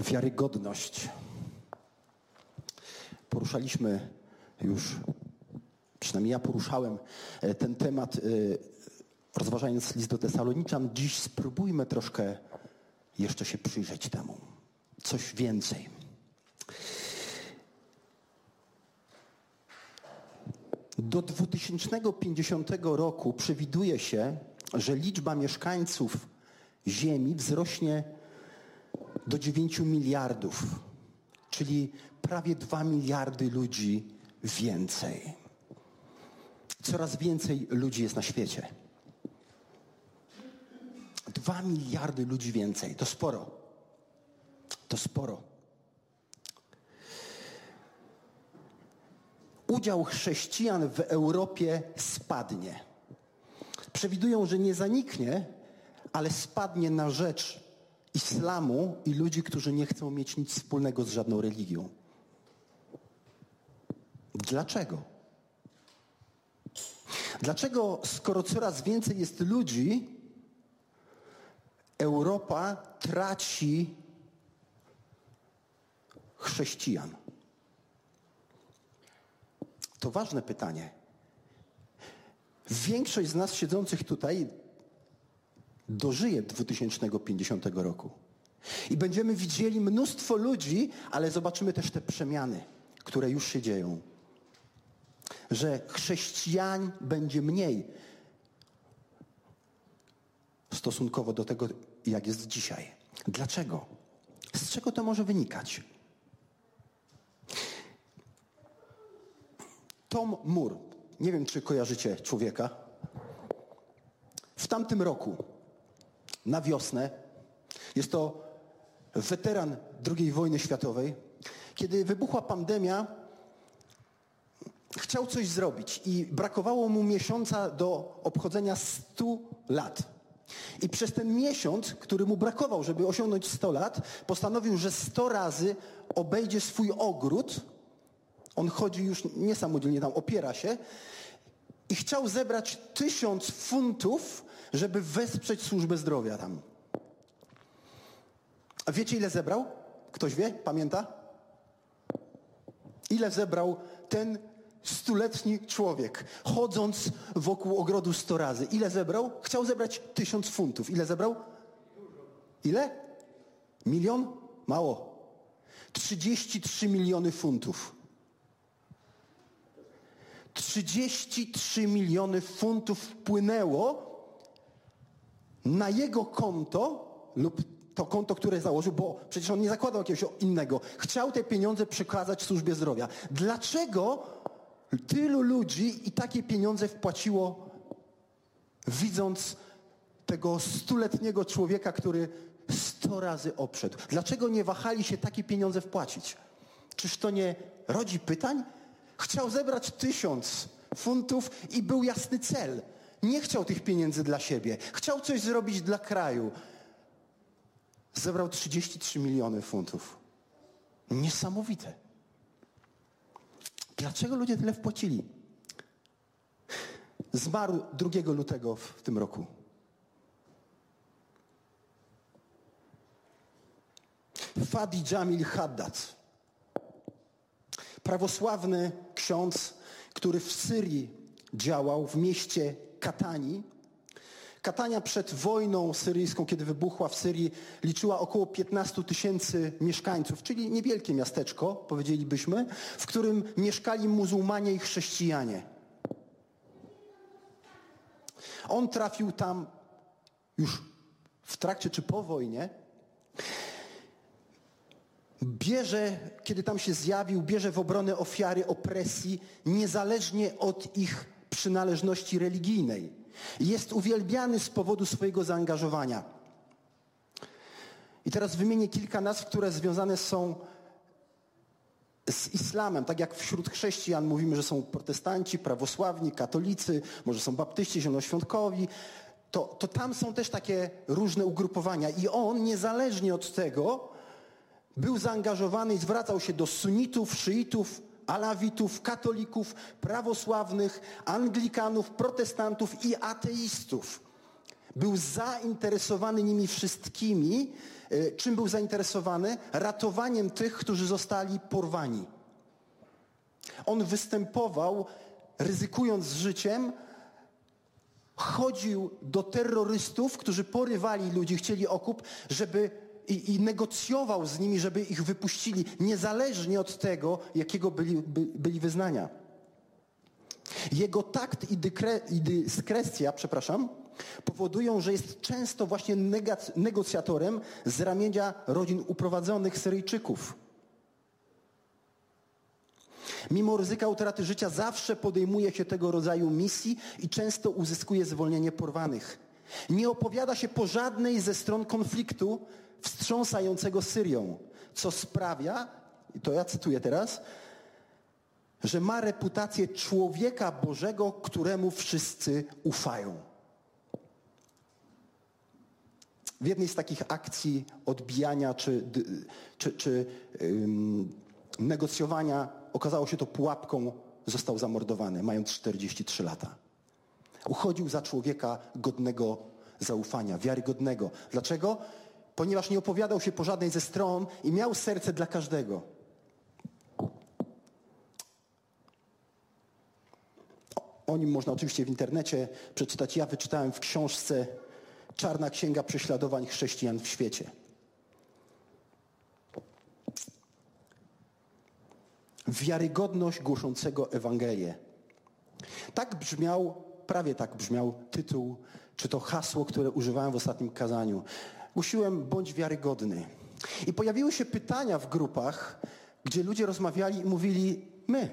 wiarygodność. Poruszaliśmy już, przynajmniej ja poruszałem e, ten temat, e, rozważając list do Tesaloniczan. Dziś spróbujmy troszkę jeszcze się przyjrzeć temu. Coś więcej. Do 2050 roku przewiduje się, że liczba mieszkańców Ziemi wzrośnie do 9 miliardów, czyli prawie 2 miliardy ludzi więcej. Coraz więcej ludzi jest na świecie. 2 miliardy ludzi więcej. To sporo. To sporo. Udział chrześcijan w Europie spadnie. Przewidują, że nie zaniknie, ale spadnie na rzecz islamu i ludzi, którzy nie chcą mieć nic wspólnego z żadną religią. Dlaczego? Dlaczego, skoro coraz więcej jest ludzi, Europa traci chrześcijan? To ważne pytanie. Większość z nas siedzących tutaj dożyje 2050 roku. I będziemy widzieli mnóstwo ludzi, ale zobaczymy też te przemiany, które już się dzieją. Że chrześcijan będzie mniej stosunkowo do tego, jak jest dzisiaj. Dlaczego? Z czego to może wynikać? Tom Moore, nie wiem czy kojarzycie człowieka, w tamtym roku na wiosnę. Jest to weteran II wojny światowej. Kiedy wybuchła pandemia, chciał coś zrobić i brakowało mu miesiąca do obchodzenia 100 lat. I przez ten miesiąc, który mu brakował, żeby osiągnąć 100 lat, postanowił, że 100 razy obejdzie swój ogród. On chodzi już niesamodzielnie tam, opiera się i chciał zebrać tysiąc funtów, żeby wesprzeć służbę zdrowia tam. A wiecie ile zebrał? Ktoś wie? Pamięta? Ile zebrał ten stuletni człowiek, chodząc wokół ogrodu sto razy? Ile zebrał? Chciał zebrać tysiąc funtów. Ile zebrał? Ile? Milion? Mało. 33 miliony funtów. 33 miliony funtów wpłynęło na jego konto lub to konto, które założył, bo przecież on nie zakładał jakiegoś innego. Chciał te pieniądze przekazać służbie zdrowia. Dlaczego tylu ludzi i takie pieniądze wpłaciło, widząc tego stuletniego człowieka, który sto razy oprzedł? Dlaczego nie wahali się takie pieniądze wpłacić? Czyż to nie rodzi pytań? Chciał zebrać tysiąc funtów i był jasny cel. Nie chciał tych pieniędzy dla siebie. Chciał coś zrobić dla kraju. Zebrał 33 miliony funtów. Niesamowite. Dlaczego ludzie tyle wpłacili? Zmarł 2 lutego w tym roku. Fadi Jamil Haddad prawosławny ksiądz, który w Syrii działał, w mieście Katani. Katania przed wojną syryjską, kiedy wybuchła w Syrii, liczyła około 15 tysięcy mieszkańców, czyli niewielkie miasteczko, powiedzielibyśmy, w którym mieszkali muzułmanie i chrześcijanie. On trafił tam już w trakcie czy po wojnie bierze, kiedy tam się zjawił, bierze w obronę ofiary opresji, niezależnie od ich przynależności religijnej. Jest uwielbiany z powodu swojego zaangażowania. I teraz wymienię kilka nazw, które związane są z islamem. Tak jak wśród chrześcijan mówimy, że są protestanci, prawosławni, katolicy, może są baptyści, zielonoświątkowi, to, to tam są też takie różne ugrupowania. I on, niezależnie od tego, był zaangażowany i zwracał się do sunitów, szyitów, alawitów, katolików, prawosławnych, anglikanów, protestantów i ateistów. Był zainteresowany nimi wszystkimi, Y, czym był zainteresowany? Ratowaniem tych, którzy zostali porwani. On występował, ryzykując życiem, chodził do terrorystów, którzy porywali ludzi, chcieli okup, żeby i, i, negocjował z nimi, żeby ich wypuścili, niezależnie od tego, jakiego byli, by, byli wyznania. Jego takt i, dykre, i dyskrecja, przepraszam, powodują, że jest często właśnie negocjatorem z ramienia rodzin uprowadzonych Syryjczyków. Mimo ryzyka utraty życia zawsze podejmuje się tego rodzaju misji i często uzyskuje zwolnienie porwanych. Nie opowiada się po żadnej ze stron konfliktu wstrząsającego Syrią, co sprawia, i to ja cytuję teraz, że ma reputację człowieka Bożego, któremu wszyscy ufają. W jednej z takich akcji odbijania czy, czy, czy ym, negocjowania okazało się to pułapką, został zamordowany, mając 43 lata. Uchodził za człowieka godnego zaufania, wiarygodnego. Dlaczego? Ponieważ nie opowiadał się po żadnej ze stron i miał serce dla każdego. O nim można oczywiście w internecie przeczytać. Ja wyczytałem w książce Czarna Księga Prześladowań Chrześcijan w świecie. Wiarygodność głoszącego Ewangelię. Tak brzmiał, prawie tak brzmiał tytuł, czy to hasło, które używałem w ostatnim kazaniu. Głosiłem bądź wiarygodny. I pojawiły się pytania w grupach, gdzie ludzie rozmawiali i mówili my.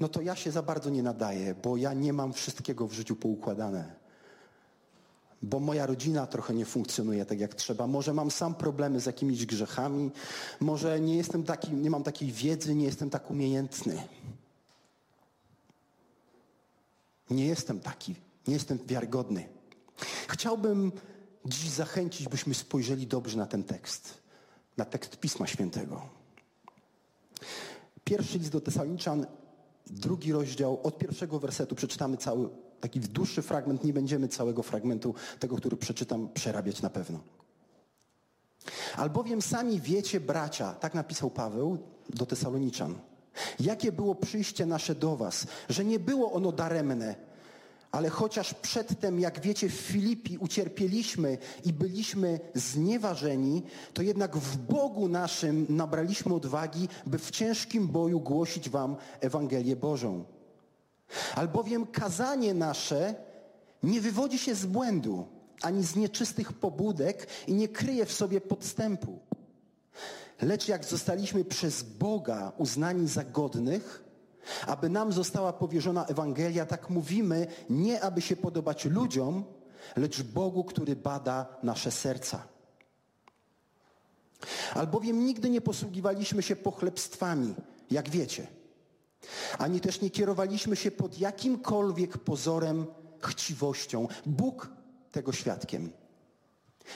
No to ja się za bardzo nie nadaję, bo ja nie mam wszystkiego w życiu poukładane bo moja rodzina trochę nie funkcjonuje tak jak trzeba. Może mam sam problemy z jakimiś grzechami, może nie jestem taki, nie mam takiej wiedzy, nie jestem tak umiejętny. Nie jestem taki, nie jestem wiarygodny. Chciałbym dziś zachęcić, byśmy spojrzeli dobrze na ten tekst, na tekst Pisma Świętego. Pierwszy list do Tesaloniczan, drugi rozdział, od pierwszego wersetu przeczytamy cały taki dłuższy fragment, nie będziemy całego fragmentu, tego, który przeczytam, przerabiać na pewno. Albowiem sami wiecie, bracia, tak napisał Paweł do Tesaloniczan, jakie było przyjście nasze do was, że nie było ono daremne, ale chociaż przedtem, jak wiecie, w Filipi ucierpieliśmy i byliśmy znieważeni, to jednak w Bogu naszym nabraliśmy odwagi, by w ciężkim boju głosić wam Ewangelię Bożą. Albowiem kazanie nasze nie wywodzi się z błędu, ani z nieczystych pobudek i nie kryje w sobie podstępu. Lecz jak zostaliśmy przez Boga uznani za godnych, aby nam została powierzona Ewangelia, tak mówimy, nie aby się podobać ludziom, lecz Bogu, który bada nasze serca. Albowiem nigdy nie posługiwaliśmy się pochlebstwami, jak wiecie – ani też nie kierowaliśmy się pod jakimkolwiek pozorem chciwością. Bóg tego świadkiem.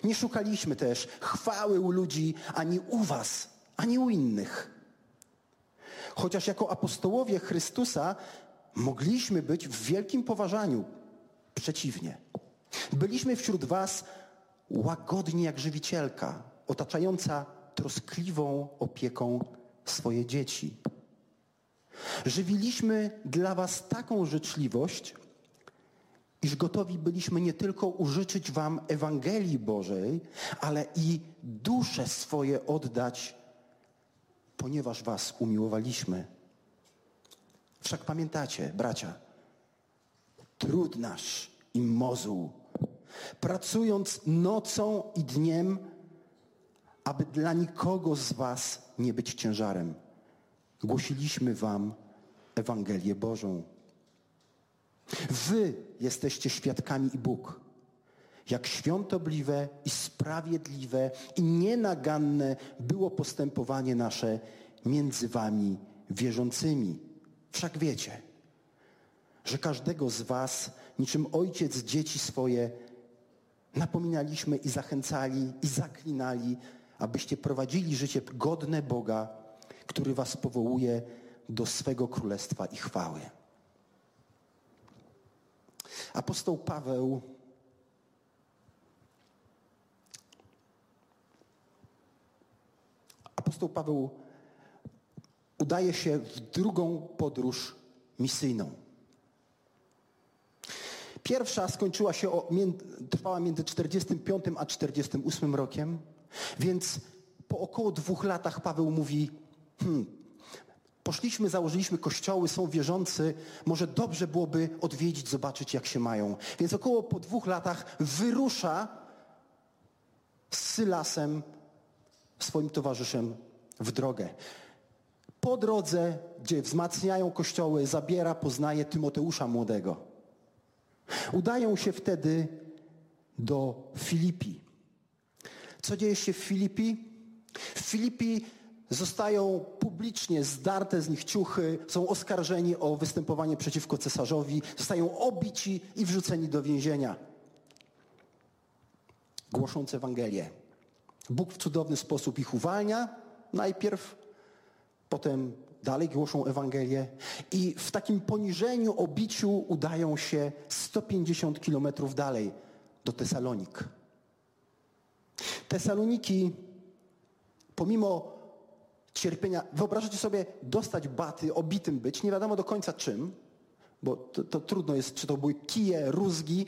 Nie szukaliśmy też chwały u ludzi ani u was, ani u innych. Chociaż jako apostołowie Chrystusa mogliśmy być w wielkim poważaniu. Przeciwnie. Byliśmy wśród was łagodni jak żywicielka, otaczająca troskliwą opieką swoje dzieci. Żywiliśmy dla was taką życzliwość, iż gotowi byliśmy nie tylko użyczyć wam Ewangelii Bożej, ale i dusze swoje oddać, ponieważ was umiłowaliśmy. Wszak pamiętacie, bracia, trud nasz i mozuł, pracując nocą i dniem, aby dla nikogo z was nie być ciężarem głosiliśmy wam Ewangelię Bożą. Wy jesteście świadkami i Bóg. Jak świątobliwe i sprawiedliwe i nienaganne było postępowanie nasze między wami wierzącymi. Wszak wiecie, że każdego z was, niczym ojciec dzieci swoje, napominaliśmy i zachęcali i zaklinali, abyście prowadzili życie godne Boga, który was powołuje do swego królestwa i chwały. Apostoł Paweł Apostoł Paweł udaje się w drugą podróż misyjną. Pierwsza skończyła się o, trwała między 45 a 48 rokiem, więc po około dwóch latach Paweł mówi, hmm, poszliśmy, założyliśmy kościoły, są wierzący, może dobrze byłoby odwiedzić, zobaczyć jak się mają. Więc około po dwóch latach wyrusza z Sylasem, swoim towarzyszem w drogę. Po drodze, gdzie wzmacniają kościoły, zabiera, poznaje Tymoteusza młodego. Udają się wtedy do Filipi. Co dzieje się w Filipi? W Filipi zostają publicznie zdarte z nich ciuchy, są oskarżeni o występowanie przeciwko cesarzowi, zostają obici i wrzuceni do więzienia. Głosząc Ewangelię. Bóg w cudowny sposób ich uwalnia najpierw, potem dalej głoszą Ewangelię i w takim poniżeniu, obiciu udają się 150 kilometrów dalej do Tesalonik. Tesaloniki, pomimo cierpienia, wyobrażacie sobie dostać baty, obitym być, nie wiadomo do końca czym, bo to, to trudno jest, czy to były kije, rózgi.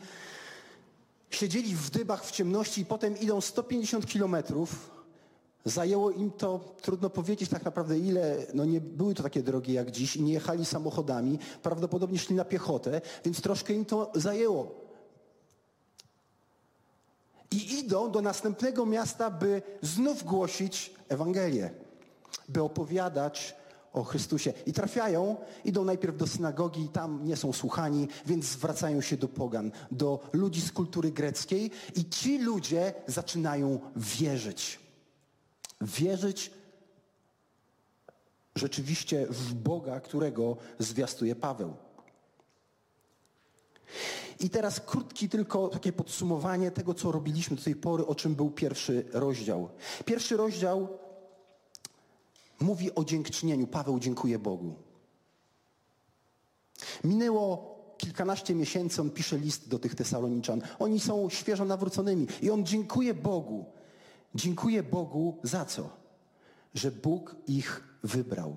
Siedzieli w dybach w ciemności i potem idą 150 kilometrów. Zajęło im to, trudno powiedzieć tak naprawdę ile, no nie były to takie drogi jak dziś i nie jechali samochodami, prawdopodobnie szli na piechotę, więc troszkę im to zajęło. I idą do następnego miasta, by znów głosić Ewangelię, by opowiadać o Chrystusie. I trafiają, idą najpierw do synagogi, tam nie są słuchani, więc zwracają się do pogan, do ludzi z kultury greckiej i ci ludzie zaczynają wierzyć. Wierzyć rzeczywiście w Boga, którego zwiastuje Paweł. I teraz krótki tylko takie podsumowanie tego, co robiliśmy do tej pory, o czym był pierwszy rozdział. Pierwszy rozdział mówi o dziękczynieniu. Paweł dziękuję Bogu. Minęło kilkanaście miesięcy, on pisze list do tych Tesaloniczan. Oni są świeżo nawróconymi i on dziękuje Bogu. Dziękuję Bogu za co? Że Bóg ich wybrał.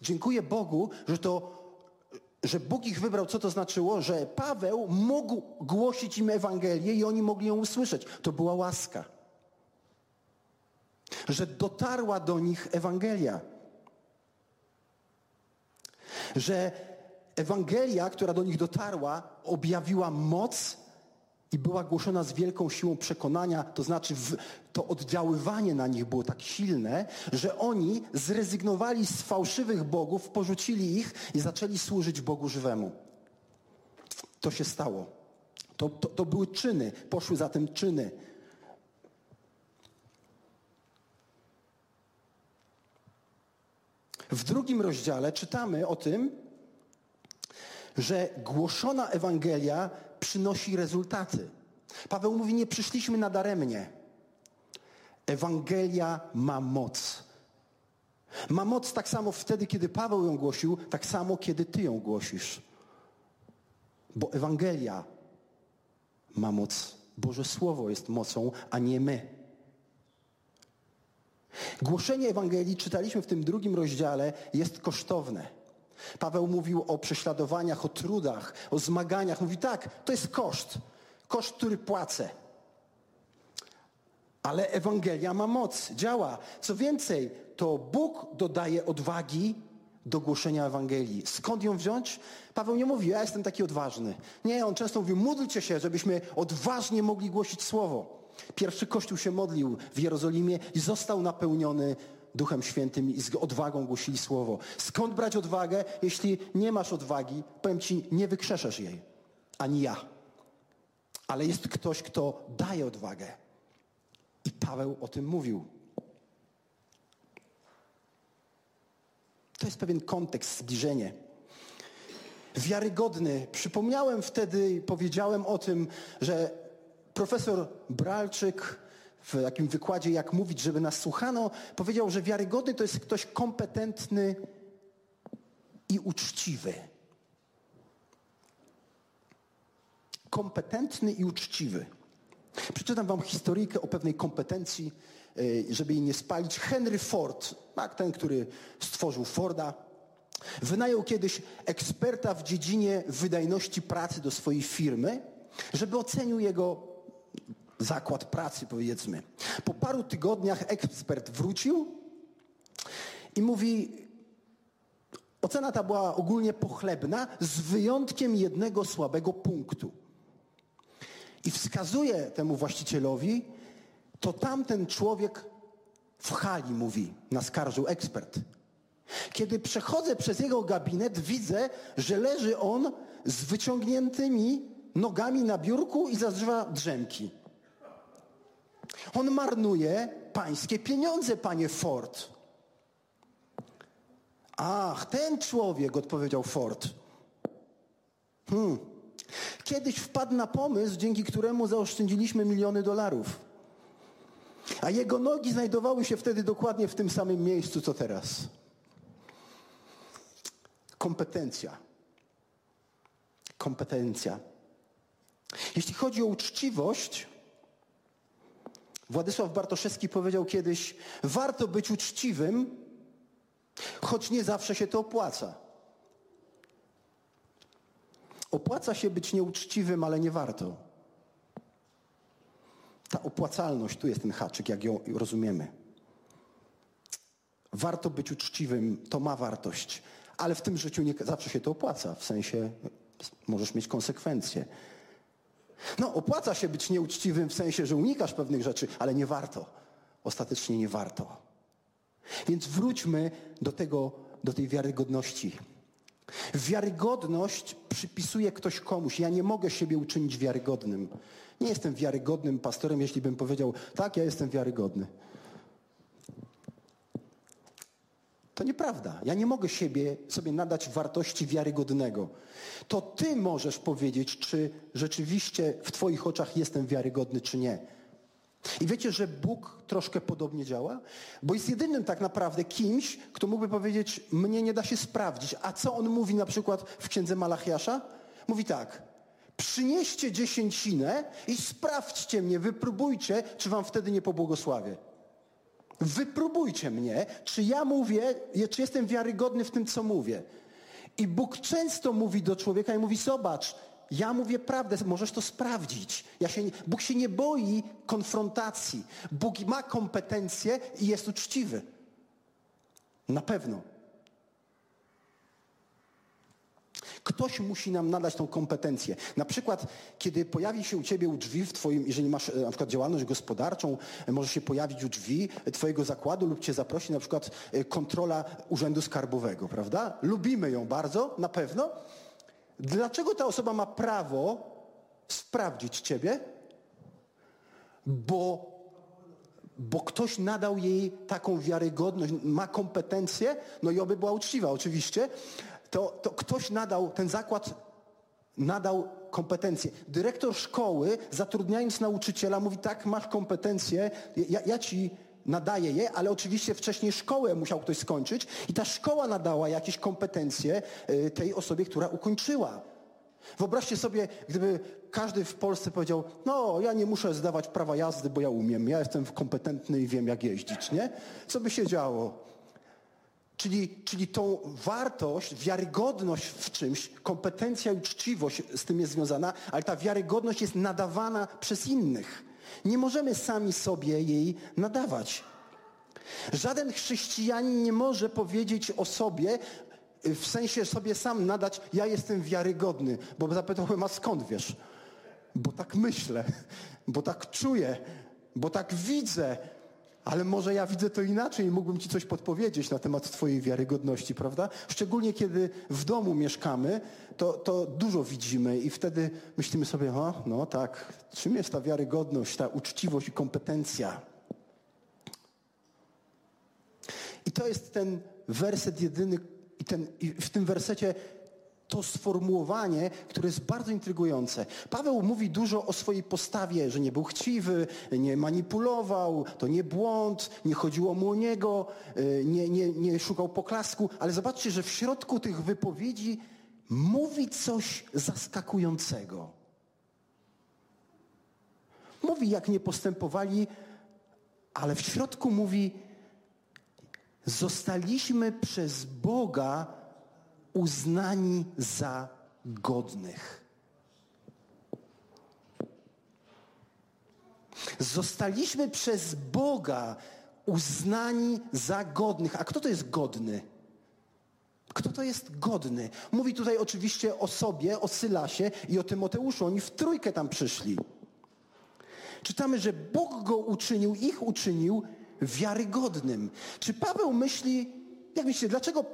Dziękuję Bogu, że to że Bóg ich wybrał, co to znaczyło? Że Paweł mógł głosić im Ewangelię i oni mogli ją usłyszeć. To była łaska. Że dotarła do nich Ewangelia. Że Ewangelia, która do nich dotarła, objawiła moc i była głoszona z wielką siłą przekonania, to znaczy w, to oddziaływanie na nich było tak silne, że oni zrezygnowali z fałszywych bogów, porzucili ich i zaczęli służyć Bogu żywemu. To się stało. To, to, to były czyny, poszły za tym czyny. W drugim rozdziale czytamy o tym, że głoszona Ewangelia przynosi rezultaty. Paweł mówi, nie przyszliśmy nadaremnie. Ewangelia ma moc. Ma moc tak samo wtedy, kiedy Paweł ją głosił, tak samo, kiedy ty ją głosisz. Bo Ewangelia ma moc. Boże Słowo jest mocą, a nie my. Głoszenie Ewangelii, czytaliśmy w tym drugim rozdziale, jest kosztowne. Paweł mówił o prześladowaniach, o trudach, o zmaganiach. Mówi tak, to jest koszt. Koszt, który płacę. Ale Ewangelia ma moc, działa. Co więcej, to Bóg dodaje odwagi do głoszenia Ewangelii. Skąd ją wziąć? Paweł nie mówi, ja jestem taki odważny. Nie, on często mówi, módlcie się, żebyśmy odważnie mogli głosić Słowo. Pierwszy Kościół się modlił w Jerozolimie i został napełniony Duchem Świętym i z odwagą głosili Słowo. Skąd brać odwagę, jeśli nie masz odwagi? Powiem Ci, nie wykrzeszesz jej. Ani ja. Ale jest ktoś, kto daje odwagę. I Paweł o tym mówił. To jest pewien kontekst, zbliżenie. Wiarygodny. Przypomniałem wtedy, powiedziałem o tym, że profesor Bralczyk w takim wykładzie, jak mówić, żeby nas słuchano, powiedział, że wiarygodny to jest ktoś kompetentny i uczciwy. Kompetentny i uczciwy. Przeczytam wam historyjkę o pewnej kompetencji, e, żeby jej nie spalić. Henry Ford, tak, ten, który stworzył Forda, wynajął kiedyś eksperta w dziedzinie wydajności pracy do swojej firmy, żeby ocenił jego zakład pracy, powiedzmy. Po paru tygodniach ekspert wrócił i mówi, ocena ta była ogólnie pochlebna, z wyjątkiem jednego słabego punktu. I wskazuje temu właścicielowi, to tamten człowiek w hali, mówi, naskarżył ekspert. Kiedy przechodzę przez jego gabinet, widzę, że leży on z wyciągniętymi nogami na biurku i zażywa drzemki. On marnuje pańskie pieniądze, panie Ford. Ach, ten człowiek, odpowiedział Ford. Hmm. Kiedyś wpadł na pomysł, dzięki któremu zaoszczędziliśmy miliony dolarów. A jego nogi znajdowały się wtedy dokładnie w tym samym miejscu, co teraz. Kompetencja. Kompetencja. Jeśli chodzi o uczciwość, Władysław Bartoszewski powiedział kiedyś, warto być uczciwym, choć nie zawsze się to opłaca. Opłaca się być nieuczciwym, ale nie warto. Ta opłacalność, tu jest ten haczyk, jak ją rozumiemy. Warto być uczciwym, to ma wartość, ale w tym życiu nie zawsze się to opłaca, w sensie możesz mieć konsekwencje. No, opłaca się być nieuczciwym w sensie, że unikasz pewnych rzeczy, ale nie warto. Ostatecznie nie warto. Więc wróćmy do tego, do tej wiarygodności. Wiarygodność przypisuje ktoś komuś. Ja nie mogę siebie uczynić wiarygodnym. Nie jestem wiarygodnym pastorem, jeśli bym powiedział, tak, ja jestem wiarygodny. To nieprawda. Ja nie mogę siebie, sobie nadać wartości wiarygodnego. To ty możesz powiedzieć, czy rzeczywiście w twoich oczach jestem wiarygodny, czy nie. I wiecie, że Bóg troszkę podobnie działa? Bo jest jedynym tak naprawdę kimś, kto mógłby powiedzieć, mnie nie da się sprawdzić. A co on mówi na przykład w księdze Malachiasza? Mówi tak, przynieście dziesięcinę i sprawdźcie mnie, wypróbujcie, czy wam wtedy nie pobłogosławię. Wypróbujcie mnie, czy ja mówię, czy jestem wiarygodny w tym, co mówię. I Bóg często mówi do człowieka i mówi, zobacz, ja mówię prawdę, możesz to sprawdzić. Ja się, Bóg się nie boi konfrontacji. Bóg ma kompetencje i jest uczciwy. Na pewno. Ktoś musi nam nadać tą kompetencję. Na przykład, kiedy pojawi się u ciebie u drzwi w twoim, jeżeli masz e, na przykład działalność gospodarczą, e, może się pojawić u drzwi twojego zakładu lub cię zaprosi na przykład e, kontrola Urzędu Skarbowego, prawda? Lubimy ją bardzo, na pewno. Dlaczego ta osoba ma prawo sprawdzić ciebie? Bo, bo ktoś nadał jej taką wiarygodność, ma kompetencje, no i oby była uczciwa oczywiście, to, to ktoś nadał, ten zakład nadał kompetencje. Dyrektor szkoły, zatrudniając nauczyciela, mówi tak, masz kompetencje, ja, ja ci nadaję je, ale oczywiście wcześniej szkołę musiał ktoś skończyć i ta szkoła nadała jakieś kompetencje y, tej osobie, która ukończyła. Wyobraźcie sobie, gdyby każdy w Polsce powiedział, no ja nie muszę zdawać prawa jazdy, bo ja umiem, ja jestem kompetentny i wiem jak jeździć, nie? Co by się działo? Czyli, czyli tą wartość, wiarygodność w czymś, kompetencja i uczciwość z tym jest związana, ale ta wiarygodność jest nadawana przez innych. Nie możemy sami sobie jej nadawać. Żaden chrześcijanin nie może powiedzieć o sobie, w sensie sobie sam nadać, ja jestem wiarygodny, bo zapytałem, a skąd wiesz? Bo tak myślę, bo tak czuję, bo tak widzę, ale może ja widzę to inaczej i mógłbym ci coś podpowiedzieć na temat twojej wiarygodności, prawda? Szczególnie kiedy w domu mieszkamy, to, to dużo widzimy i wtedy myślimy sobie, o, no tak, czym jest ta wiarygodność, ta uczciwość i kompetencja? I to jest ten werset jedyny, i, ten, i w tym wersecie to sformułowanie, które jest bardzo intrygujące. Paweł mówi dużo o swojej postawie, że nie był chciwy, nie manipulował, to nie błąd, nie chodziło mu o niego, y, nie, nie, nie szukał poklasku, ale zobaczcie, że w środku tych wypowiedzi mówi coś zaskakującego. Mówi, jak nie postępowali, ale w środku mówi, zostaliśmy przez Boga uznani za godnych. Zostaliśmy przez Boga uznani za godnych. A kto to jest godny? Kto to jest godny? Mówi tutaj oczywiście o sobie, o Sylasie i o Tymoteuszu. Oni w trójkę tam przyszli. Czytamy, że Bóg go uczynił, ich uczynił wiarygodnym. Czy Paweł myśli, jak myślicie, dlaczego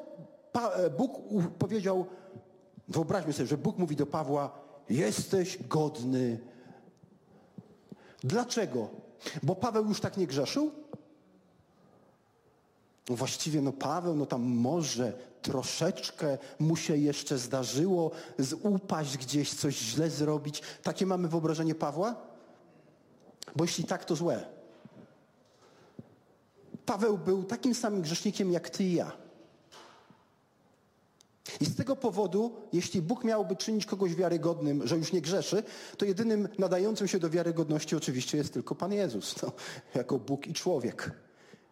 Bóg powiedział, wyobraźmy sobie, że Bóg mówi do Pawła, jesteś godny. Dlaczego? Bo Paweł już tak nie grzeszył? Właściwie no Paweł, no tam może troszeczkę mu się jeszcze zdarzyło upaść gdzieś, coś źle zrobić. Takie mamy wyobrażenie Pawła? Bo jeśli tak, to złe. Paweł był takim samym grzesznikiem jak ty i ja. I z tego powodu, jeśli Bóg miałby czynić kogoś wiarygodnym, że już nie grzeszy, to jedynym nadającym się do wiarygodności oczywiście jest tylko Pan Jezus, no, jako Bóg i człowiek.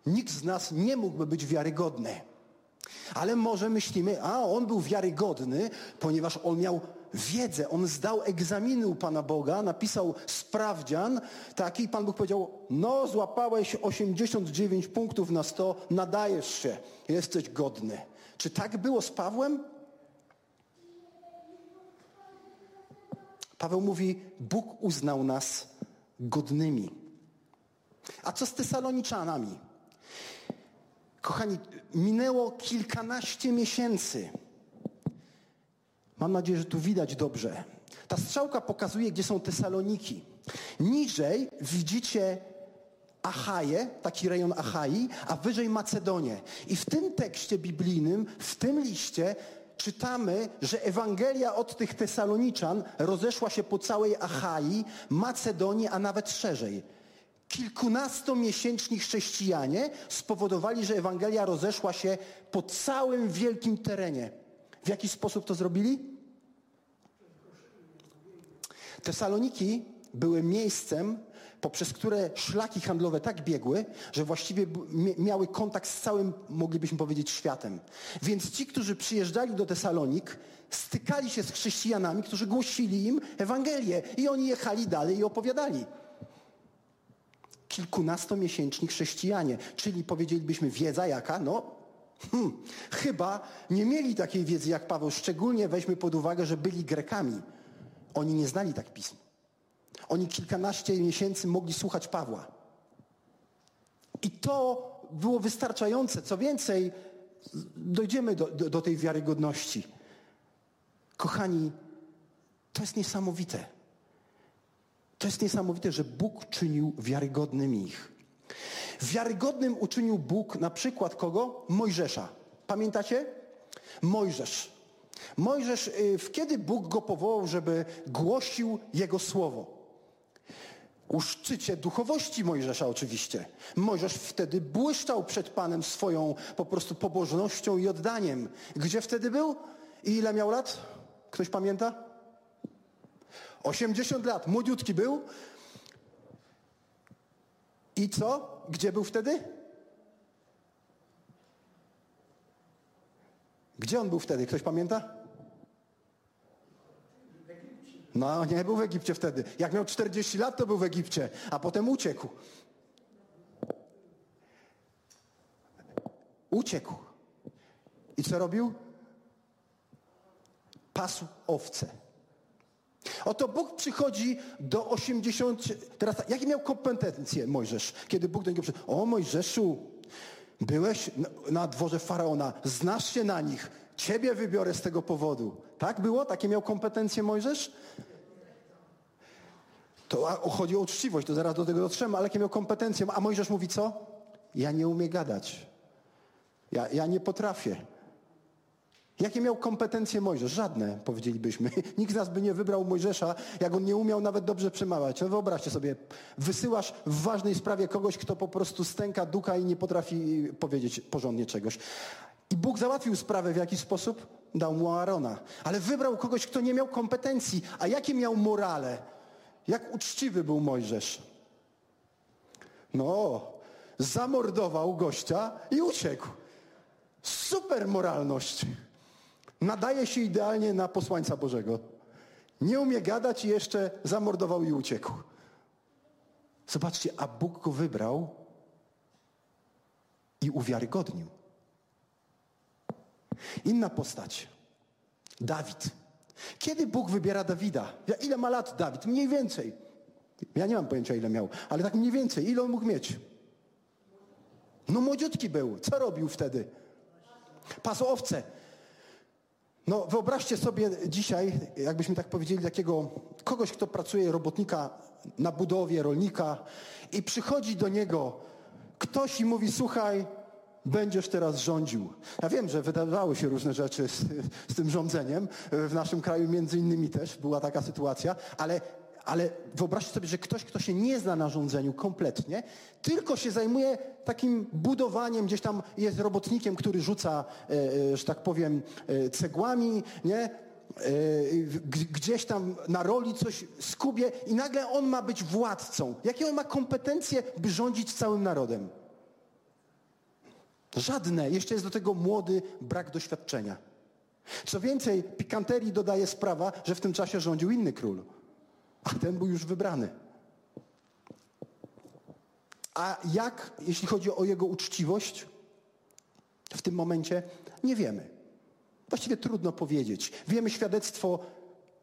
Nikt z nas nie mógłby być wiarygodny. Ale może myślimy, a on był wiarygodny, ponieważ on miał wiedzę, on zdał egzaminy u Pana Boga, napisał sprawdzian taki i Pan Bóg powiedział, no złapałeś 89 punktów na 100, nadajesz się, jesteś godny. Czy tak było z Pawłem? Paweł mówi, Bóg uznał nas godnymi. A co z Tesaloniczanami? Kochani, minęło kilkanaście miesięcy. Mam nadzieję, że tu widać dobrze. Ta strzałka pokazuje, gdzie są Tesaloniki. Niżej widzicie Achaję, taki rejon Achai, a wyżej Macedonię. I w tym tekście biblijnym, w tym liście czytamy, że Ewangelia od tych Tesaloniczan rozeszła się po całej Achai, Macedonii, a nawet szerzej. Kilkunastomiesięczni chrześcijanie spowodowali, że Ewangelia rozeszła się po całym wielkim terenie. W jaki sposób to zrobili? Tesaloniki były miejscem, poprzez które szlaki handlowe tak biegły, że właściwie miały kontakt z całym, moglibyśmy powiedzieć, światem. Więc ci, którzy przyjeżdżali do Tesalonik, stykali się z chrześcijanami, którzy głosili im Ewangelię i oni jechali dalej i opowiadali. Kilkunastomiesięczni chrześcijanie, czyli powiedzielibyśmy wiedza jaka? No, hmm, chyba nie mieli takiej wiedzy jak Paweł. Szczególnie weźmy pod uwagę, że byli Grekami. Oni nie znali tak pism. Oni kilkanaście miesięcy mogli słuchać Pawła. I to było wystarczające. Co więcej, dojdziemy do, do, do tej wiarygodności. Kochani, to jest niesamowite. To jest niesamowite, że Bóg czynił wiarygodnym ich. Wiarygodnym uczynił Bóg na przykład kogo? Mojżesza. Pamiętacie? Mojżesz. Mojżesz, y, kiedy Bóg go powołał, żeby głosił Jego słowo? U szczycie duchowości Mojżesza oczywiście. Mojżesz wtedy błyszczał przed Panem swoją po prostu pobożnością i oddaniem. Gdzie wtedy był? I ile miał lat? Ktoś pamięta? 80 lat. Młodziutki był. I co? Gdzie był wtedy? Gdzie on był wtedy? Ktoś pamięta? No, nie był w Egipcie wtedy. Jak miał 40 lat, to był w Egipcie, a potem uciekł. Uciekł. I co robił? Pasł owce. Oto Bóg przychodzi do 80... Teraz jakie miał kompetencje Mojżesz, kiedy Bóg do niego przyszedł? O Mojżeszu, byłeś na dworze Faraona, znasz się na nich, ciebie wybiorę z tego powodu. Tak było? Takie miał kompetencje Mojżesz? To chodzi o uczciwość, to zaraz do tego dotrzemy, ale jakie miał kompetencje. A Mojżesz mówi co? Ja nie umiem gadać. Ja, ja nie potrafię. Jakie miał kompetencje Mojżesz? Żadne, powiedzielibyśmy. Nikt z nas by nie wybrał Mojżesza, jak on nie umiał nawet dobrze przemawiać. No wyobraźcie sobie, wysyłasz w ważnej sprawie kogoś, kto po prostu stęka duka i nie potrafi powiedzieć porządnie czegoś. I Bóg załatwił sprawę w jaki sposób? Dał mu Aarona. Ale wybrał kogoś, kto nie miał kompetencji. A jakie miał morale? Jak uczciwy był Mojżesz. No, zamordował gościa i uciekł. Super moralność. Nadaje się idealnie na posłańca Bożego. Nie umie gadać i jeszcze zamordował i uciekł. Zobaczcie, a Bóg go wybrał i uwiarygodnił. Inna postać. Dawid. Kiedy Bóg wybiera Dawida? Ile ma lat Dawid? Mniej więcej. Ja nie mam pojęcia, ile miał, ale tak mniej więcej. Ile on mógł mieć? No młodziutki był. Co robił wtedy? Pasł owce. No wyobraźcie sobie dzisiaj, jakbyśmy tak powiedzieli, takiego kogoś, kto pracuje, robotnika na budowie, rolnika i przychodzi do niego ktoś i mówi, słuchaj, będziesz teraz rządził. Ja wiem, że wydawały się różne rzeczy z, z tym rządzeniem. W naszym kraju między innymi też była taka sytuacja, ale ale wyobraźcie sobie, że ktoś, kto się nie zna na rządzeniu kompletnie, tylko się zajmuje takim budowaniem, gdzieś tam jest robotnikiem, który rzuca, e, e, że tak powiem, e, cegłami, nie? gdzieś tam na roli coś skubie i nagle on ma być władcą. Jakie on ma kompetencje, by rządzić całym narodem? Żadne. Jeszcze jest do tego młody, brak doświadczenia. Co więcej, pikanterii dodaje sprawa, że w tym czasie rządził inny król a ten był już wybrany. A jak, jeśli chodzi o jego uczciwość, w tym momencie nie wiemy. Właściwie trudno powiedzieć. Wiemy świadectwo,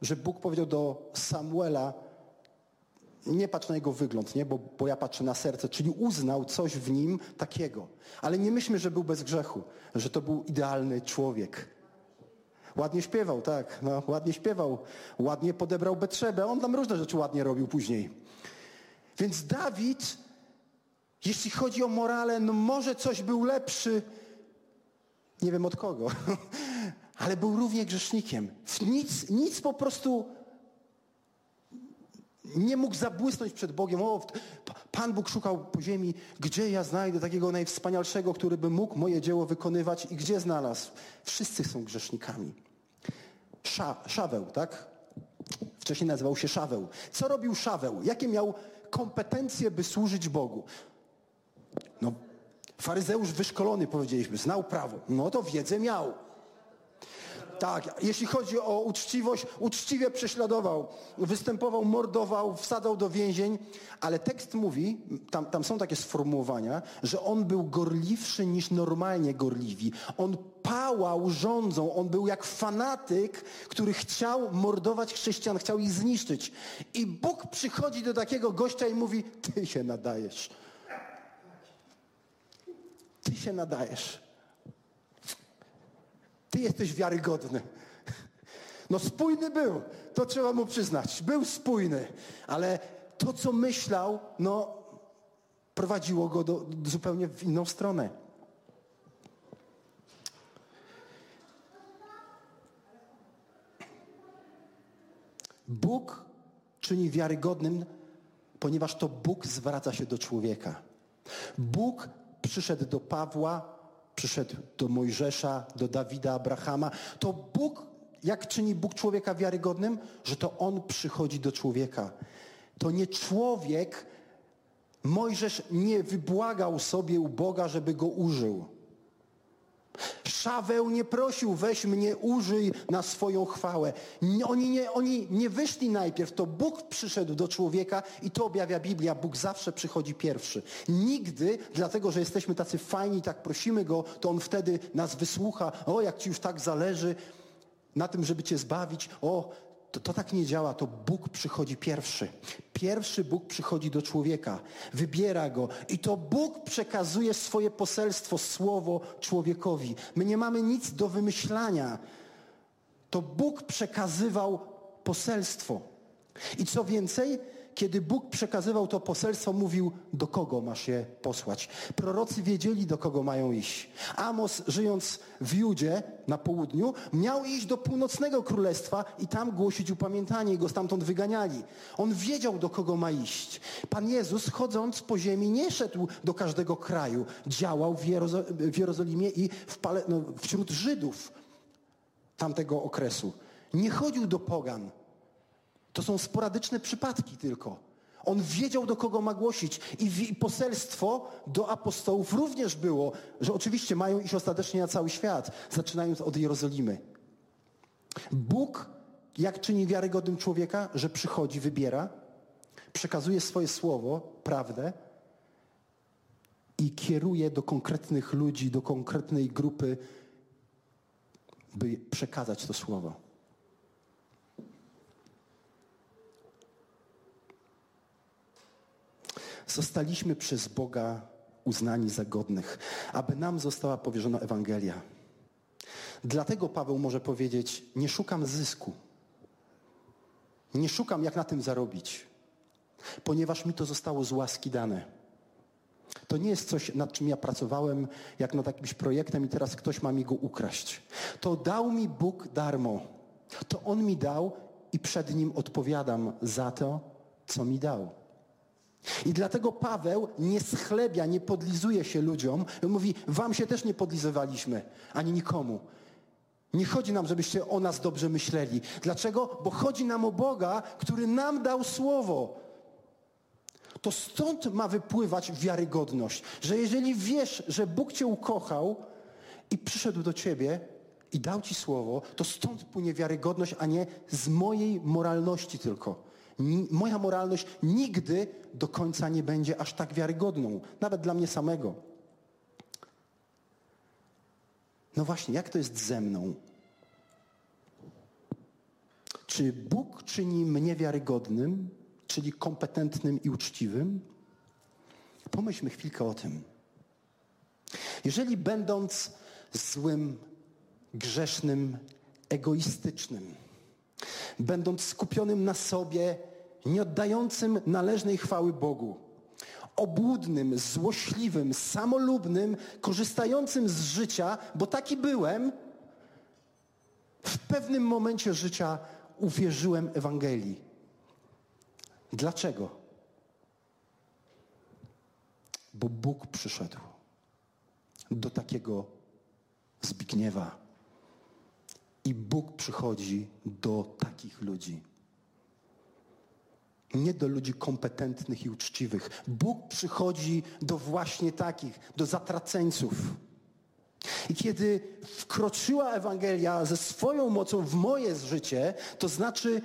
że Bóg powiedział do Samuela, nie patrz na jego wygląd, nie? Bo, bo ja patrzę na serce, czyli uznał coś w nim takiego. Ale nie myślmy, że był bez grzechu, że to był idealny człowiek. Ładnie śpiewał, tak, no, ładnie śpiewał. Ładnie podebrał Betrzebę. On tam różne rzeczy ładnie robił później. Więc Dawid, jeśli chodzi o morale, no może coś był lepszy, nie wiem od kogo, ale był równie grzesznikiem. Nic, nic po prostu nie mógł zabłysnąć przed Bogiem. O, Pan Bóg szukał po ziemi, gdzie ja znajdę takiego najwspanialszego, który by mógł moje dzieło wykonywać i gdzie znalazł. Wszyscy są grzesznikami. Sza, Szaweł, tak? Wcześniej nazywał się Szaweł. Co robił Szaweł? Jakie miał kompetencje, by służyć Bogu? No, faryzeusz wyszkolony, powiedzieliśmy, znał prawo. No to wiedzę miał. Tak, jeśli chodzi o uczciwość, uczciwie prześladował, występował, mordował, wsadzał do więzień, ale tekst mówi, tam, tam są takie sformułowania, że on był gorliwszy niż normalnie gorliwi. On pałał rządzą, on był jak fanatyk, który chciał mordować chrześcijan, chciał ich zniszczyć. I Bóg przychodzi do takiego gościa i mówi, ty się nadajesz. Ty się nadajesz. Ty jesteś wiarygodny. No spójny był, to trzeba mu przyznać. Był spójny, ale to, co myślał, no prowadziło go do, do zupełnie w inną stronę. Bóg czyni wiarygodnym, ponieważ to Bóg zwraca się do człowieka. Bóg przyszedł do Pawła przyszedł do Mojżesza, do Dawida, Abrahama, to Bóg, jak czyni Bóg człowieka wiarygodnym? Że to On przychodzi do człowieka. To nie człowiek, Mojżesz nie wybłagał sobie u Boga, żeby go użył. Szaweł nie prosił, weź mnie, użyj na swoją chwałę. Oni nie, oni nie wyszli najpierw, to Bóg przyszedł do człowieka i to objawia Biblia. Bóg zawsze przychodzi pierwszy. Nigdy, dlatego że jesteśmy tacy fajni, tak prosimy Go, to On wtedy nas wysłucha. O, jak Ci już tak zależy na tym, żeby Cię zbawić. O, to, to tak nie działa, to Bóg przychodzi pierwszy. Pierwszy Bóg przychodzi do człowieka, wybiera go i to Bóg przekazuje swoje poselstwo, słowo człowiekowi. My nie mamy nic do wymyślania. To Bóg przekazywał poselstwo. I co więcej, kiedy Bóg przekazywał to poselstwo, mówił, do kogo masz je posłać. Prorocy wiedzieli, do kogo mają iść. Amos, żyjąc w Judzie, na południu, miał iść do północnego królestwa i tam głosić upamiętanie i go stamtąd wyganiali. On wiedział, do kogo ma iść. Pan Jezus, chodząc po ziemi, nie szedł do każdego kraju. Działał w, Jerozo w Jerozolimie i w no, wśród Żydów tamtego okresu. Nie chodził do pogan To są sporadyczne przypadki tylko. On wiedział, do kogo ma głosić. I poselstwo do apostołów również było, że oczywiście mają iść ostatecznie na cały świat, zaczynając od Jerozolimy. Bóg, jak czyni wiarygodnym człowieka, że przychodzi, wybiera, przekazuje swoje słowo, prawdę i kieruje do konkretnych ludzi, do konkretnej grupy, by przekazać to słowo. Zostaliśmy przez Boga uznani za godnych, aby nam została powierzona Ewangelia. Dlatego Paweł może powiedzieć: Nie szukam zysku. Nie szukam, jak na tym zarobić, ponieważ mi to zostało z łaski dane. To nie jest coś, nad czym ja pracowałem, jak nad jakimś projektem i teraz ktoś ma mi go ukraść. To dał mi Bóg darmo. To On mi dał i przed Nim odpowiadam za to, co mi dał. I dlatego Paweł nie schlebia, nie podlizuje się ludziom. On mówi, wam się też nie podlizywaliśmy, ani nikomu. Nie chodzi nam, żebyście o nas dobrze myśleli. Dlaczego? Bo chodzi nam o Boga, który nam dał słowo. To stąd ma wypływać wiarygodność, że jeżeli wiesz, że Bóg cię ukochał i przyszedł do ciebie i dał ci słowo, to stąd płynie wiarygodność, a nie z mojej moralności tylko moja moralność nigdy do końca nie będzie aż tak wiarygodną, nawet dla mnie samego. No właśnie, jak to jest ze mną? Czy Bóg czyni mnie wiarygodnym, czyli kompetentnym i uczciwym? Pomyślmy chwilkę o tym. Jeżeli będąc złym, grzesznym, egoistycznym, będąc skupionym na sobie, nie oddającym należnej chwały Bogu, obłudnym, złośliwym, samolubnym, korzystającym z życia, bo taki byłem, w pewnym momencie życia uwierzyłem Ewangelii. Dlaczego? Bo Bóg przyszedł do takiego Zbigniewa i Bóg przychodzi do takich ludzi. Nie do ludzi kompetentnych i uczciwych. Bóg przychodzi do właśnie takich, do zatraceńców. I kiedy wkroczyła Ewangelia ze swoją mocą w moje życie, to znaczy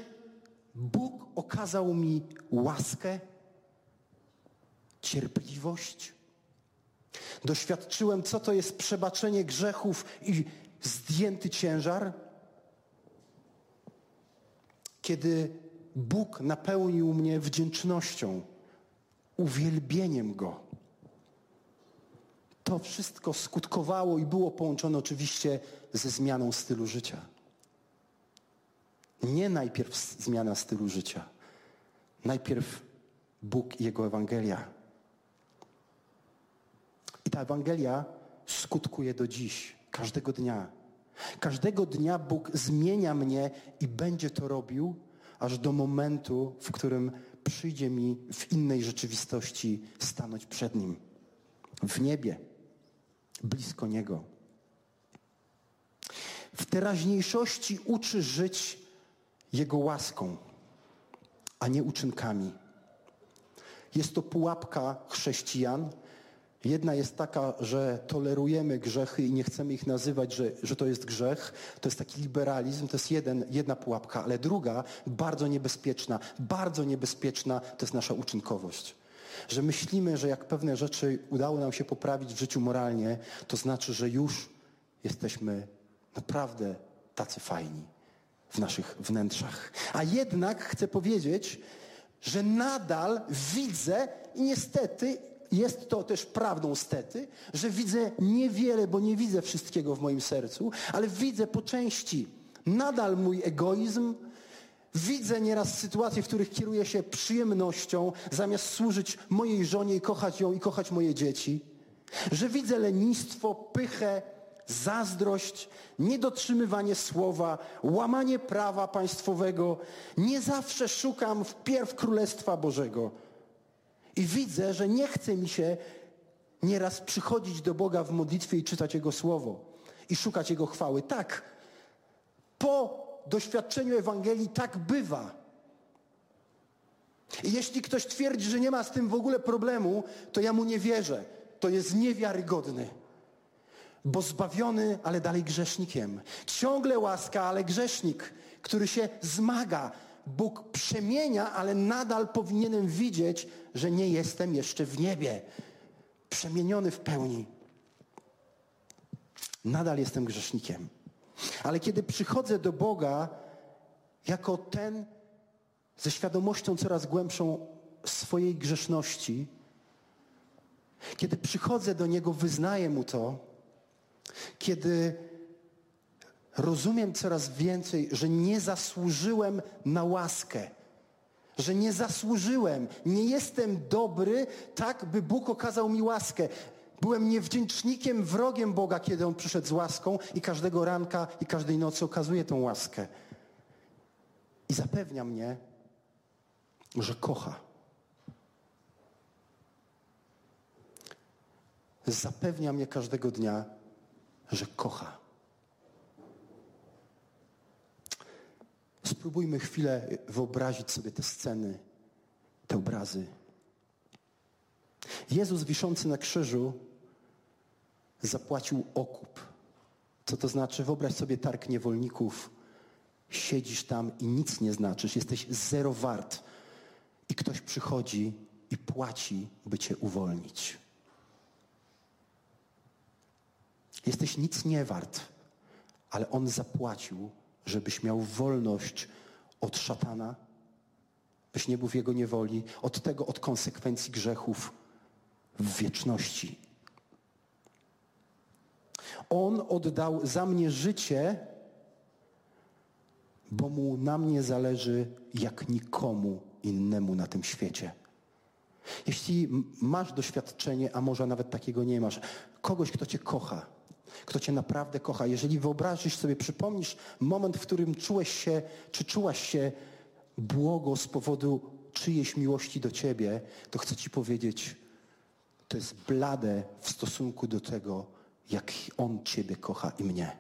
Bóg okazał mi łaskę, cierpliwość. Doświadczyłem, co to jest przebaczenie grzechów i zdjęty ciężar kiedy Bóg napełnił mnie wdzięcznością, uwielbieniem Go. To wszystko skutkowało i było połączone oczywiście ze zmianą stylu życia. Nie najpierw zmiana stylu życia. Najpierw Bóg i Jego Ewangelia. I ta Ewangelia skutkuje do dziś, każdego dnia. Każdego dnia Bóg zmienia mnie i będzie to robił, aż do momentu, w którym przyjdzie mi w innej rzeczywistości stanąć przed Nim. W niebie, blisko Niego. W teraźniejszości uczy żyć Jego łaską, a nie uczynkami. Jest to pułapka chrześcijan, Jedna jest taka, że tolerujemy grzechy i nie chcemy ich nazywać, że, że to jest grzech. To jest taki liberalizm, to jest jeden, jedna pułapka, ale druga, bardzo niebezpieczna, bardzo niebezpieczna, to jest nasza uczynkowość. Że myślimy, że jak pewne rzeczy udało nam się poprawić w życiu moralnie, to znaczy, że już jesteśmy naprawdę tacy fajni w naszych wnętrzach. A jednak chcę powiedzieć, że nadal widzę i niestety jest to też prawdą stety, że widzę niewiele, bo nie widzę wszystkiego w moim sercu, ale widzę po części nadal mój egoizm, Widzę nieraz sytuacje, w których kieruję się przyjemnością, zamiast służyć mojej żonie i kochać ją i kochać moje dzieci. Że widzę lenistwo, pychę, zazdrość, niedotrzymywanie słowa, łamanie prawa państwowego. Nie zawsze szukam wpierw Królestwa Bożego. I widzę, że nie chce mi się nieraz przychodzić do Boga w modlitwie i czytać Jego Słowo i szukać Jego chwały. Tak, po doświadczeniu Ewangelii tak bywa. I jeśli ktoś twierdzi, że nie ma z tym w ogóle problemu, to ja mu nie wierzę. To jest niewiarygodny. Bo zbawiony, ale dalej grzesznikiem. Ciągle łaska, ale grzesznik, który się zmaga. Bóg przemienia, ale nadal powinienem widzieć, że nie jestem jeszcze w niebie. Przemieniony w pełni. Nadal jestem grzesznikiem. Ale kiedy przychodzę do Boga jako ten ze świadomością coraz głębszą swojej grzeszności, kiedy przychodzę do Niego, wyznaję Mu to, kiedy rozumiem coraz więcej, że nie zasłużyłem na łaskę, że nie zasłużyłem, nie jestem dobry, tak by Bóg okazał mi łaskę. Byłem niewdzięcznikiem, wrogiem Boga, kiedy On przyszedł z łaską i każdego ranka i każdej nocy okazuje tą łaskę. I zapewnia mnie, że kocha. Zapewnia mnie każdego dnia, że kocha. Spróbujmy chwilę wyobrazić sobie te sceny, te obrazy. Jezus wiszący na krzyżu zapłacił okup. Co to znaczy? Wyobraź sobie targ niewolników. Siedzisz tam i nic nie znaczysz. Jesteś zero wart. I ktoś przychodzi i płaci, by cię uwolnić. Jesteś nic nie wart, ale On zapłacił, żebyś miał wolność od szatana, byś nie był w jego niewoli, od tego, od konsekwencji grzechów w wieczności. On oddał za mnie życie, bo mu na mnie zależy jak nikomu innemu na tym świecie. Jeśli masz doświadczenie, a może nawet takiego nie masz, kogoś, kto cię kocha, kto cię naprawdę kocha, jeżeli wyobrazisz sobie, przypomnisz moment, w którym czułeś się, czy czułaś się błogo z powodu czyjejś miłości do ciebie, to chcę ci powiedzieć, to jest blade w stosunku do tego, jak On ciebie kocha i mnie.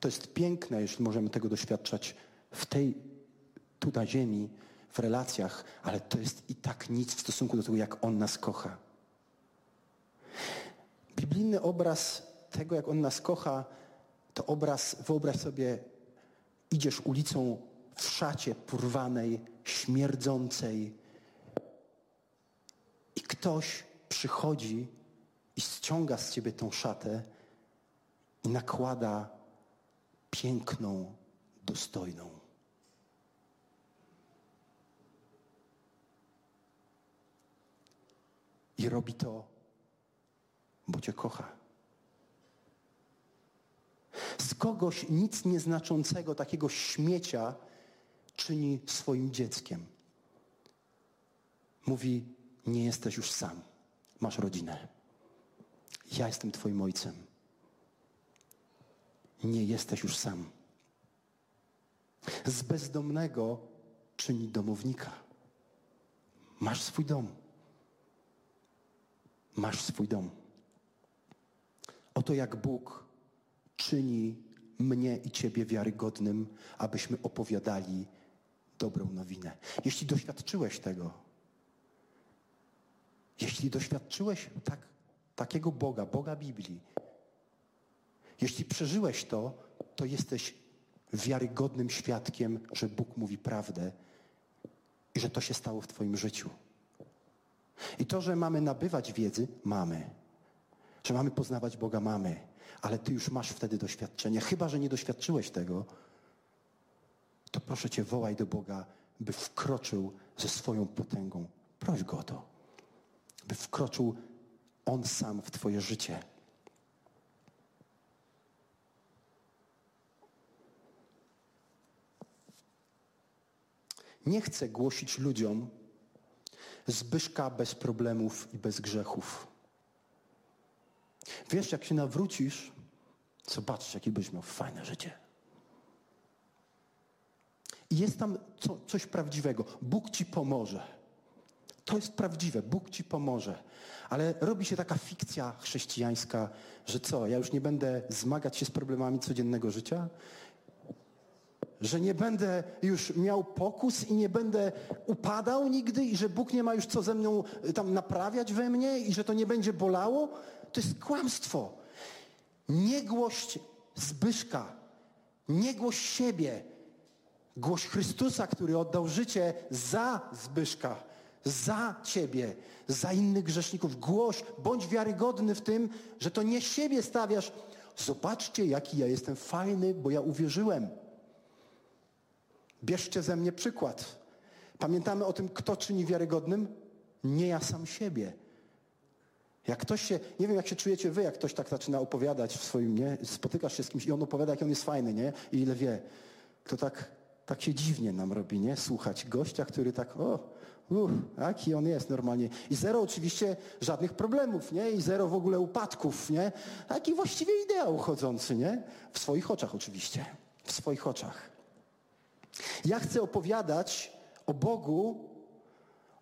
To jest piękne, jeśli możemy tego doświadczać w tej, tu na ziemi, w relacjach, ale to jest i tak nic w stosunku do tego, jak On nas kocha. Biblijny obraz tego, jak On nas kocha, to obraz, wyobraź sobie, idziesz ulicą w szacie porwanej, śmierdzącej i ktoś przychodzi i ściąga z ciebie tą szatę i nakłada piękną, dostojną. I robi to, bo Cię kocha. Z kogoś nic nieznaczącego, takiego śmiecia czyni swoim dzieckiem. Mówi, nie jesteś już sam, masz rodzinę. Ja jestem Twoim ojcem nie jesteś już sam. Z bezdomnego czyni domownika. Masz swój dom. Masz swój dom. Oto jak Bóg czyni mnie i Ciebie wiarygodnym, abyśmy opowiadali dobrą nowinę. Jeśli doświadczyłeś tego, jeśli doświadczyłeś tak, takiego Boga, Boga Biblii, jeśli przeżyłeś to, to jesteś wiarygodnym świadkiem, że Bóg mówi prawdę i że to się stało w Twoim życiu. I to, że mamy nabywać wiedzy, mamy. Że mamy poznawać Boga, mamy. Ale Ty już masz wtedy doświadczenie. Chyba, że nie doświadczyłeś tego, to proszę Cię, wołaj do Boga, by wkroczył ze swoją potęgą. Proś Go o to. By wkroczył On sam w Twoje życie. Nie chcę głosić ludziom Zbyszka bez problemów i bez grzechów. Wiesz, jak się nawrócisz, zobaczysz, jakie byś miał fajne życie. I jest tam co, coś prawdziwego. Bóg ci pomoże. To jest prawdziwe. Bóg ci pomoże. Ale robi się taka fikcja chrześcijańska, że co, ja już nie będę zmagać się z problemami codziennego życia? że nie będę już miał pokus i nie będę upadał nigdy i że Bóg nie ma już co ze mną y, tam naprawiać we mnie i że to nie będzie bolało, to jest kłamstwo. Nie głoś Zbyszka, nie głoś siebie, głoś Chrystusa, który oddał życie za Zbyszka, za ciebie, za innych grzeszników. Głoś, bądź wiarygodny w tym, że to nie siebie stawiasz. Zobaczcie, jaki ja jestem fajny, bo ja uwierzyłem. Bierzcie ze mnie przykład. Pamiętamy o tym, kto czyni wiarygodnym? Nie ja sam siebie. Jak ktoś się, nie wiem jak się czujecie wy, jak ktoś tak zaczyna opowiadać w swoim, nie? Spotykasz się z kimś i on opowiada, jak on jest fajny, nie? I ile wie. To tak, tak się dziwnie nam robi, nie? Słuchać gościa, który tak, o, uff, jaki on jest normalnie. I zero oczywiście żadnych problemów, nie? I zero w ogóle upadków, nie? Taki właściwie ideał chodzący, nie? W swoich oczach oczywiście. W swoich oczach. Ja chcę opowiadać o Bogu,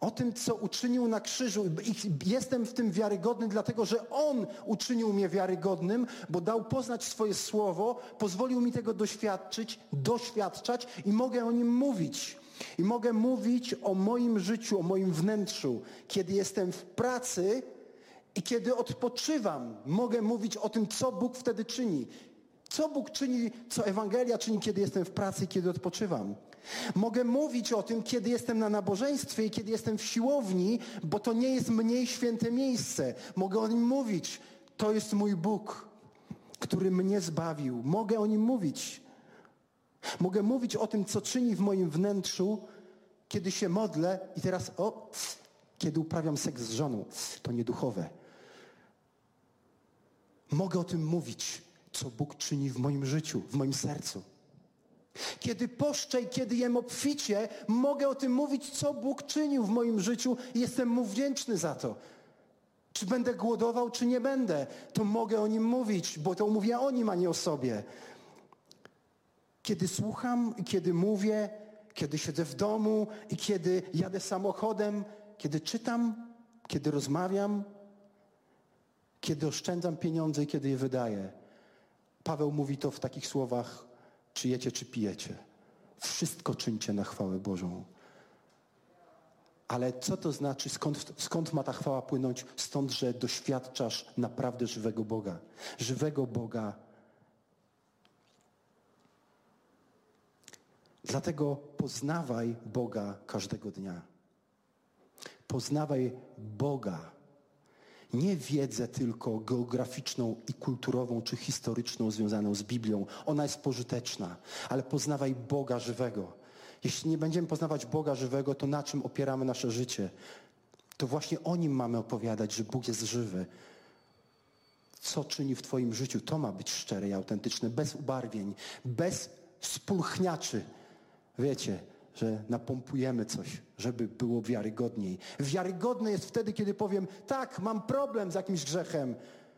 o tym, co uczynił na krzyżu. Jestem w tym wiarygodny, dlatego że On uczynił mnie wiarygodnym, bo dał poznać swoje słowo, pozwolił mi tego doświadczyć, doświadczać i mogę o nim mówić. I mogę mówić o moim życiu, o moim wnętrzu, kiedy jestem w pracy i kiedy odpoczywam. Mogę mówić o tym, co Bóg wtedy czyni. Co Bóg czyni, co Ewangelia czyni, kiedy jestem w pracy kiedy odpoczywam. Mogę mówić o tym, kiedy jestem na nabożeństwie i kiedy jestem w siłowni, bo to nie jest mniej święte miejsce. Mogę o nim mówić. To jest mój Bóg, który mnie zbawił. Mogę o nim mówić. Mogę mówić o tym, co czyni w moim wnętrzu, kiedy się modlę i teraz, o, kiedy uprawiam seks z żoną. To nieduchowe. Mogę o tym mówić, co Bóg czyni w moim życiu, w moim sercu. Kiedy poszczę i kiedy jem obficie, mogę o tym mówić, co Bóg czynił w moim życiu i jestem Mu wdzięczny za to. Czy będę głodował, czy nie będę, to mogę o Nim mówić, bo to mówię o Nim, a nie o sobie. Kiedy słucham, kiedy mówię, kiedy siedzę w domu i kiedy jadę samochodem, kiedy czytam, kiedy rozmawiam, kiedy oszczędzam pieniądze i kiedy je wydaję. Paweł mówi to w takich słowach, czy jecie, czy pijecie. Wszystko czyńcie na chwałę Bożą. Ale co to znaczy, skąd, skąd ma ta chwała płynąć? Stąd, że doświadczasz naprawdę żywego Boga. Żywego Boga. Dlatego poznawaj Boga każdego dnia. Poznawaj Boga nie wiedzę tylko geograficzną i kulturową czy historyczną związaną z Biblią. Ona jest pożyteczna, ale poznawaj Boga żywego. Jeśli nie będziemy poznawać Boga żywego, to na czym opieramy nasze życie? To właśnie o nim mamy opowiadać, że Bóg jest żywy. Co czyni w Twoim życiu? To ma być szczere i autentyczne, bez ubarwień, bez spulchniaczy. Wiecie, że napompujemy coś, żeby było wiarygodniej. Wiarygodne jest wtedy, kiedy powiem, tak, mam problem z jakimś grzechem,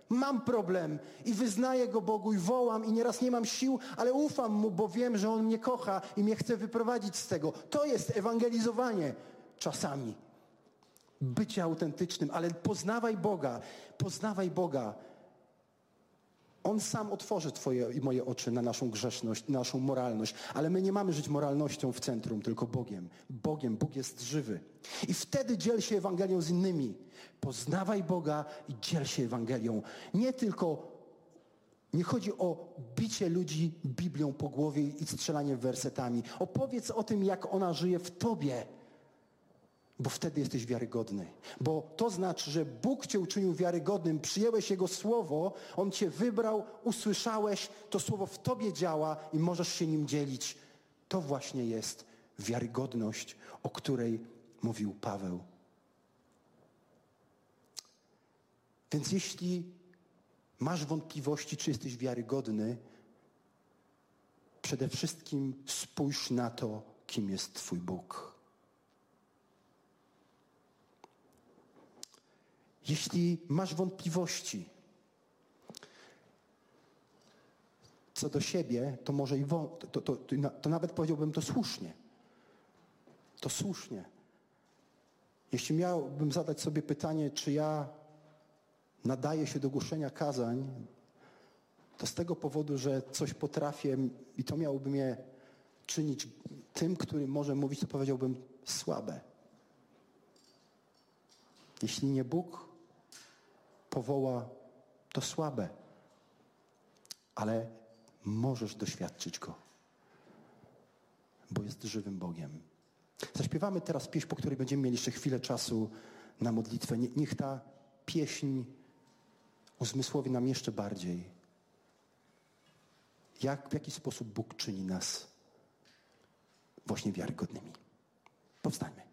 mam problem i wyznaję go Bogu i wołam i nieraz nie mam sił, ale ufam Mu, bo wiem, że On mnie kocha i mnie chce wyprowadzić z tego. To jest ewangelizowanie czasami. Bycie autentycznym, ale poznawaj Boga, poznawaj Boga. On sam otworzy Twoje i moje oczy na naszą grzeszność, na naszą moralność. Ale my nie mamy żyć moralnością w centrum, tylko Bogiem. Bogiem. Bóg jest żywy. I wtedy dziel się Ewangelią z innymi. Poznawaj Boga i dziel się Ewangelią. Nie tylko, nie chodzi o bicie ludzi Biblią po głowie i strzelanie wersetami. Opowiedz o tym, jak ona żyje w Tobie bo wtedy jesteś wiarygodny. Bo to znaczy, że Bóg cię uczynił wiarygodnym, przyjęłeś Jego słowo, On cię wybrał, usłyszałeś, to słowo w tobie działa i możesz się nim dzielić. To właśnie jest wiarygodność, o której mówił Paweł. Więc jeśli masz wątpliwości, czy jesteś wiarygodny, przede wszystkim spójrz na to, kim jest Twój Bóg. Jeśli masz wątpliwości co do siebie, to może i to, to, to, to nawet powiedziałbym to słusznie. To słusznie. Jeśli miałbym zadać sobie pytanie, czy ja nadaję się do głoszenia kazań, to z tego powodu, że coś potrafię i to miałoby mnie czynić tym, który może mówić, to powiedziałbym słabe. Jeśli nie Bóg powoła, to słabe. Ale możesz doświadczyć Go, bo jest żywym Bogiem. Zaśpiewamy teraz pieśń, po której będziemy mieli jeszcze chwilę czasu na modlitwę. Niech ta pieśń uzmysłowi nam jeszcze bardziej, jak, w jaki sposób Bóg czyni nas właśnie wiarygodnymi. Powstańmy.